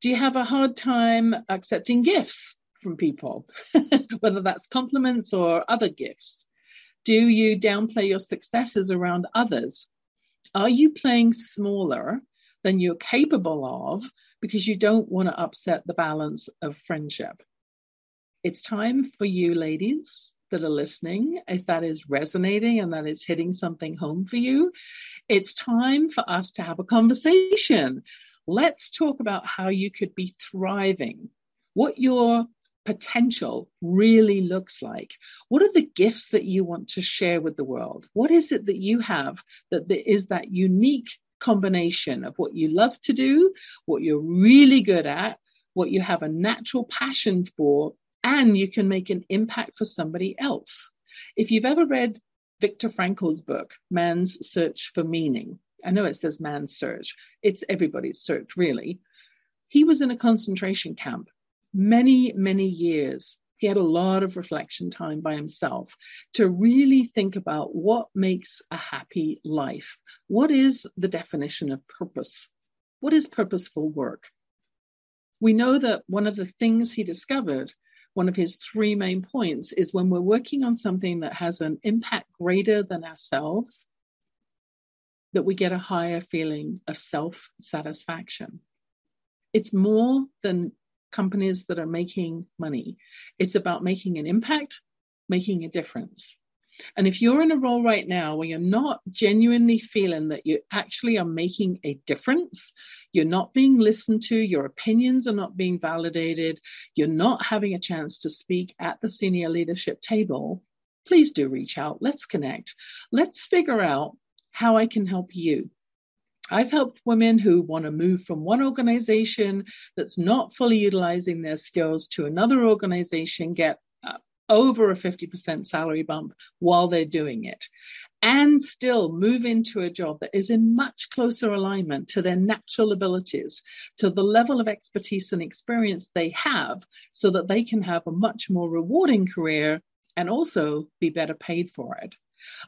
Do you have a hard time accepting gifts from people, [laughs] whether that's compliments or other gifts? Do you downplay your successes around others? Are you playing smaller than you're capable of because you don't want to upset the balance of friendship. It's time for you ladies that are listening, if that is resonating and that is hitting something home for you, it's time for us to have a conversation. Let's talk about how you could be thriving, what your potential really looks like. What are the gifts that you want to share with the world? What is it that you have that is that unique combination of what you love to do, what you're really good at, what you have a natural passion for, and you can make an impact for somebody else. If you've ever read Viktor Frankl's book, Man's Search for Meaning, I know it says man's search, it's everybody's search, really. He was in a concentration camp many, many years he had a lot of reflection time by himself to really think about what makes a happy life. What is the definition of purpose? What is purposeful work? We know that one of the things he discovered, one of his three main points, is when we're working on something that has an impact greater than ourselves, that we get a higher feeling of self satisfaction. It's more than companies that are making money. It's about making an impact, making a difference. And if you're in a role right now where you're not genuinely feeling that you actually are making a difference, you're not being listened to, your opinions are not being validated, you're not having a chance to speak at the senior leadership table, please do reach out. Let's connect. Let's figure out how I can help you. I've helped women who want to move from one organization that's not fully utilizing their skills to another organization get uh, over a 50% salary bump while they're doing it and still move into a job that is in much closer alignment to their natural abilities, to the level of expertise and experience they have so that they can have a much more rewarding career and also be better paid for it.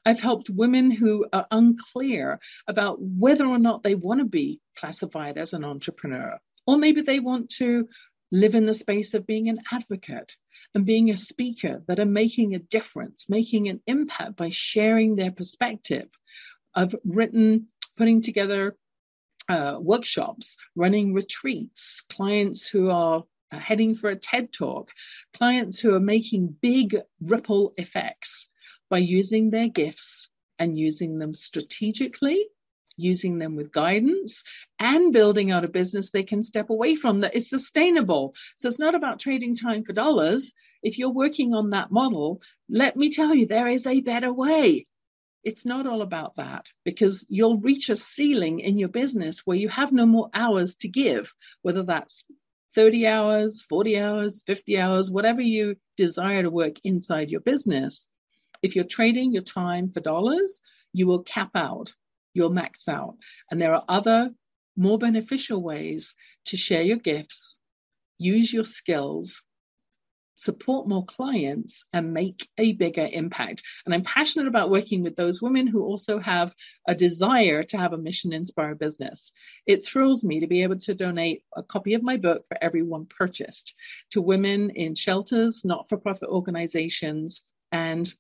I've helped women who are unclear about whether or not they want to be classified as an entrepreneur, or maybe they want to live in the space of being an advocate and being a speaker that are making a difference, making an impact by sharing their perspective. I've written, putting together uh, workshops, running retreats, clients who are heading for a TED talk, clients who are making big ripple effects by using their gifts and using them strategically using them with guidance and building out a business they can step away from that is sustainable. So it's not about trading time for dollars. If you're working on that model, let me tell you, there is a better way. It's not all about that because you'll reach a ceiling in your business where you have no more hours to give, whether that's 30 hours, 40 hours, 50 hours, whatever you desire to work inside your business. If you're trading your time for dollars, you will cap out you'll max out. And there are other more beneficial ways to share your gifts, use your skills, support more clients and make a bigger impact. And I'm passionate about working with those women who also have a desire to have a mission inspired business. It thrills me to be able to donate a copy of my book for every one purchased to women in shelters, not for profit organizations, and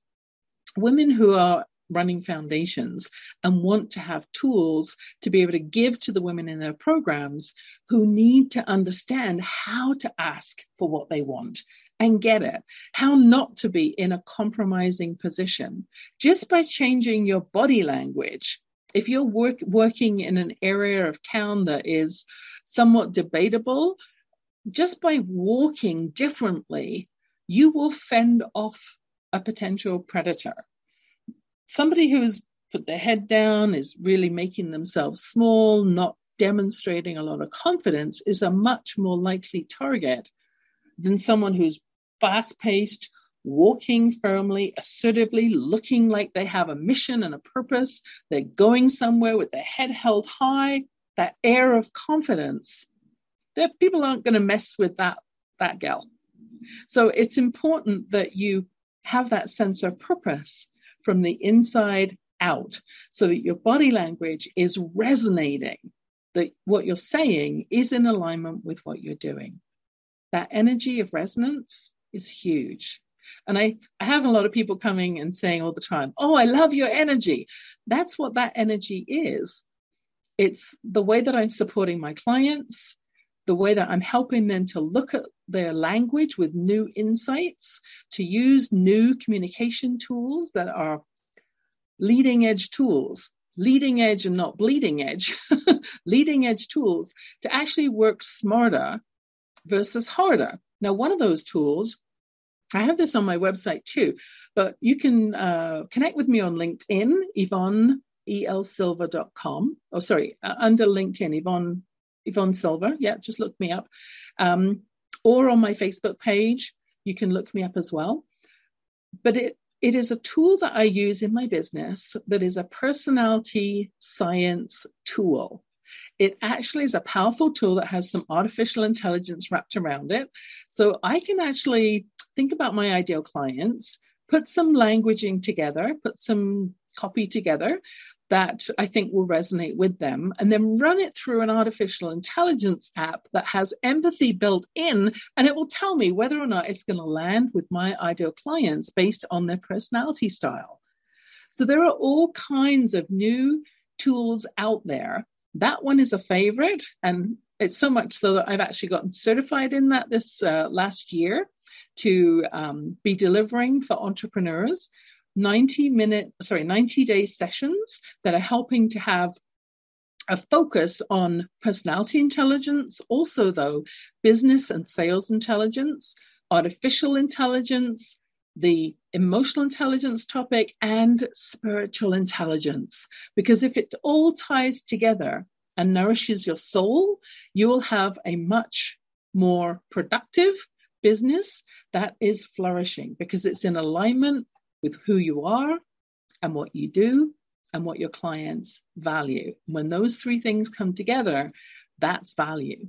women who are running foundations and want to have tools to be able to give to the women in their programs who need to understand how to ask for what they want and get it, how not to be in a compromising position just by changing your body language. If you're work, working in an area of town that is somewhat debatable, just by walking differently, you will fend off a potential predator somebody who's put their head down, is really making themselves small, not demonstrating a lot of confidence, is a much more likely target than someone who's fast paced, walking firmly, assertively, looking like they have a mission and a purpose. They're going somewhere with their head held high, that air of confidence. People aren't going to mess with that, that gal. So it's important that you have that sense of purpose from the inside out so that your body language is resonating, that what you're saying is in alignment with what you're doing. That energy of resonance is huge. And I, I have a lot of people coming and saying all the time, Oh, I love your energy. That's what that energy is. It's the way that I'm supporting my clients, the way that I'm helping them to look at their language with new insights, to use new communication tools that are leading edge tools, leading edge and not bleeding edge, [laughs] leading edge tools to actually work smarter versus harder. Now, one of those tools, I have this on my website too, but you can uh, connect with me on LinkedIn, Yvonne elsilver.com. Oh, sorry, uh, under LinkedIn, Yvonne Yvonne Silver. Yeah, just look me up. Um, or on my Facebook page, you can look me up as well. But it, it is a tool that I use in my business that is a personality science tool. It actually is a powerful tool that has some artificial intelligence wrapped around it. So I can actually think about my ideal clients, put some languaging together, put some copy together that I think will resonate with them and then run it through an artificial intelligence app that has empathy built in and it will tell me whether or not it's going to land with my ideal clients based on their personality style. So there are all kinds of new tools out there. That one is a favorite and it's so much so that I've actually gotten certified in that this uh, last year to um, be delivering for entrepreneurs 90 minute, sorry, 90 day sessions that are helping to have a focus on personality intelligence, also though business and sales intelligence, artificial intelligence, the emotional intelligence topic and spiritual intelligence. Because if it all ties together and nourishes your soul, you will have a much more productive business that is flourishing because it's in alignment with who you are and what you do and what your clients value. When those three things come together, that's value.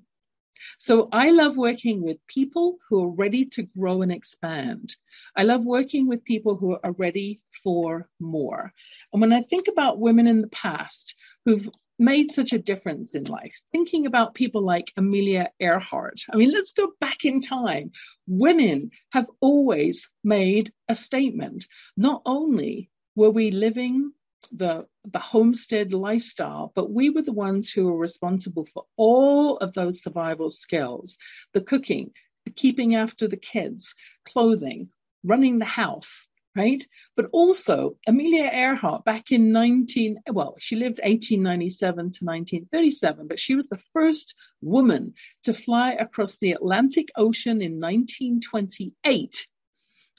So I love working with people who are ready to grow and expand. I love working with people who are ready for more. And when I think about women in the past who've made such a difference in life, thinking about people like Amelia Earhart, I mean, let's go back in time. Women have always made a statement. Not only were we living the the homestead lifestyle, but we were the ones who were responsible for all of those survival skills, the cooking, the keeping after the kids, clothing, running the house, right? But also Amelia Earhart back in 19, well, she lived 1897 to 1937, but she was the first woman to fly across the Atlantic Ocean in 1928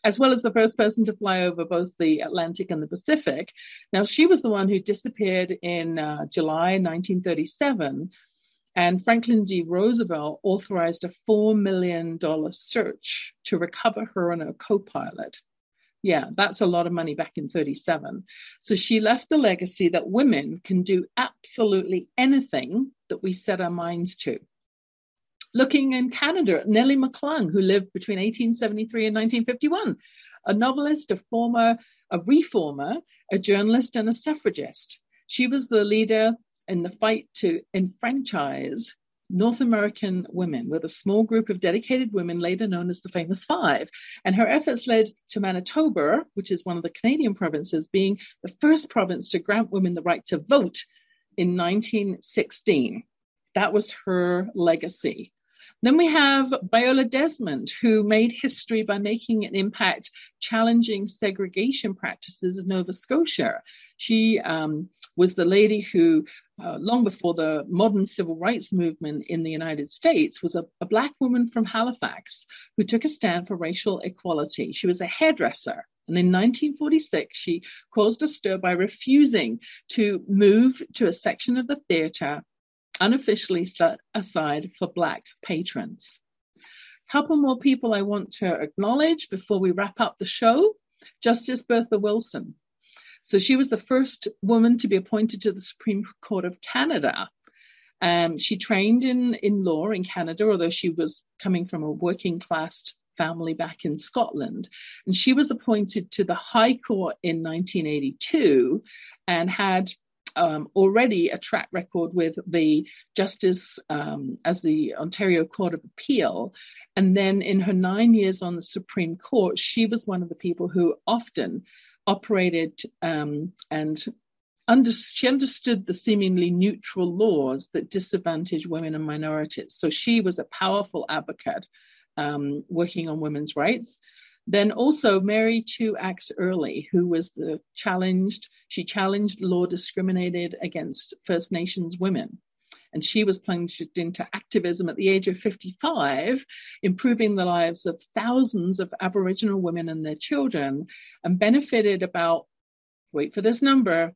as well as the first person to fly over both the Atlantic and the Pacific. Now, she was the one who disappeared in uh, July 1937, and Franklin D. Roosevelt authorized a $4 million search to recover her and her co pilot. Yeah, that's a lot of money back in 37. So she left a legacy that women can do absolutely anything that we set our minds to looking in Canada at Nellie McClung, who lived between 1873 and 1951, a novelist, a former, a reformer, a journalist, and a suffragist. She was the leader in the fight to enfranchise North American women with a small group of dedicated women later known as the Famous Five. And her efforts led to Manitoba, which is one of the Canadian provinces, being the first province to grant women the right to vote in 1916. That was her legacy. Then we have Viola Desmond, who made history by making an impact challenging segregation practices in Nova Scotia. She um, was the lady who, uh, long before the modern civil rights movement in the United States, was a, a black woman from Halifax who took a stand for racial equality. She was a hairdresser. And in 1946, she caused a stir by refusing to move to a section of the theatre unofficially set aside for Black patrons. A couple more people I want to acknowledge before we wrap up the show. Justice Bertha Wilson. So she was the first woman to be appointed to the Supreme Court of Canada. Um, she trained in, in law in Canada, although she was coming from a working class family back in Scotland. And she was appointed to the High Court in 1982 and had um, already a track record with the justice um, as the Ontario Court of Appeal. And then in her nine years on the Supreme Court, she was one of the people who often operated um, and under, she understood the seemingly neutral laws that disadvantage women and minorities. So she was a powerful advocate um, working on women's rights. Then also Mary Two-Axe Earley, who was the challenged, she challenged law discriminated against First Nations women. And she was plunged into activism at the age of 55, improving the lives of thousands of Aboriginal women and their children, and benefited about, wait for this number,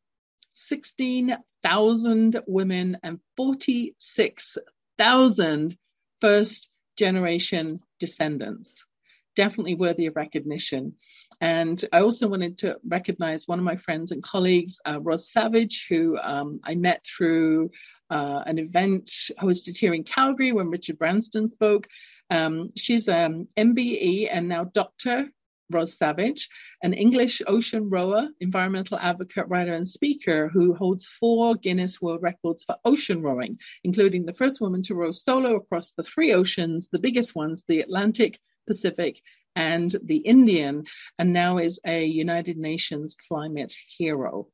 16,000 women and 46,000 first generation descendants definitely worthy of recognition. And I also wanted to recognize one of my friends and colleagues, uh, Roz Savage, who um, I met through uh, an event hosted here in Calgary when Richard Branson spoke. Um, she's an MBE and now Doctor Roz Savage, an English ocean rower, environmental advocate, writer, and speaker who holds four Guinness World Records for ocean rowing, including the first woman to row solo across the three oceans, the biggest ones, the Atlantic, Pacific, and the Indian, and now is a United Nations climate hero.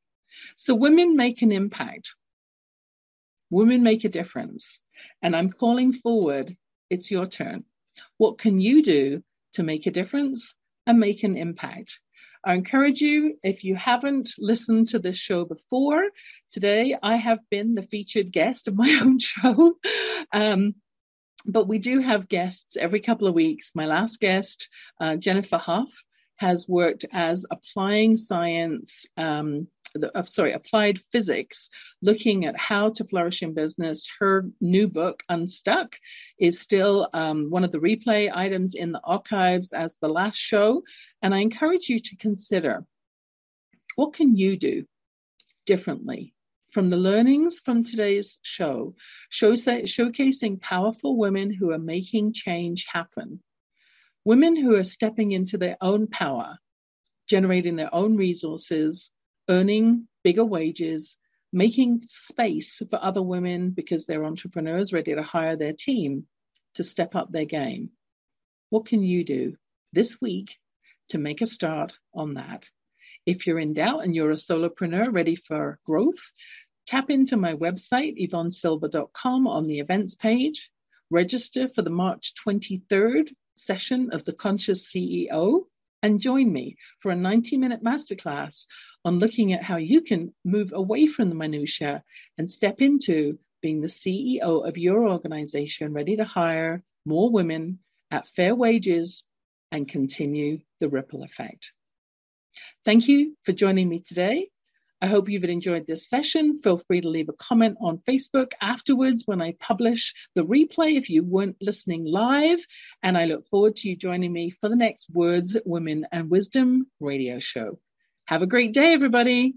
So women make an impact. Women make a difference. And I'm calling forward, it's your turn. What can you do to make a difference and make an impact? I encourage you, if you haven't listened to this show before, today I have been the featured guest of my [laughs] own show. Um, but we do have guests every couple of weeks. My last guest, uh, Jennifer Hough, has worked as applying science um, the, uh, sorry, applied physics, looking at how to flourish in business. Her new book, Unstuck, is still um, one of the replay items in the archives as the last show. And I encourage you to consider what can you do differently from the learnings from today's show, shows that showcasing powerful women who are making change happen. Women who are stepping into their own power, generating their own resources, earning bigger wages, making space for other women because they're entrepreneurs ready to hire their team to step up their game. What can you do this week to make a start on that? If you're in doubt and you're a solopreneur ready for growth, tap into my website, yvonnesilver.com on the events page, register for the March 23rd session of the Conscious CEO and join me for a 90 minute masterclass on looking at how you can move away from the minutia and step into being the CEO of your organization, ready to hire more women at fair wages and continue the ripple effect. Thank you for joining me today. I hope you've enjoyed this session. Feel free to leave a comment on Facebook afterwards when I publish the replay if you weren't listening live. And I look forward to you joining me for the next Words, Women and Wisdom radio show. Have a great day, everybody.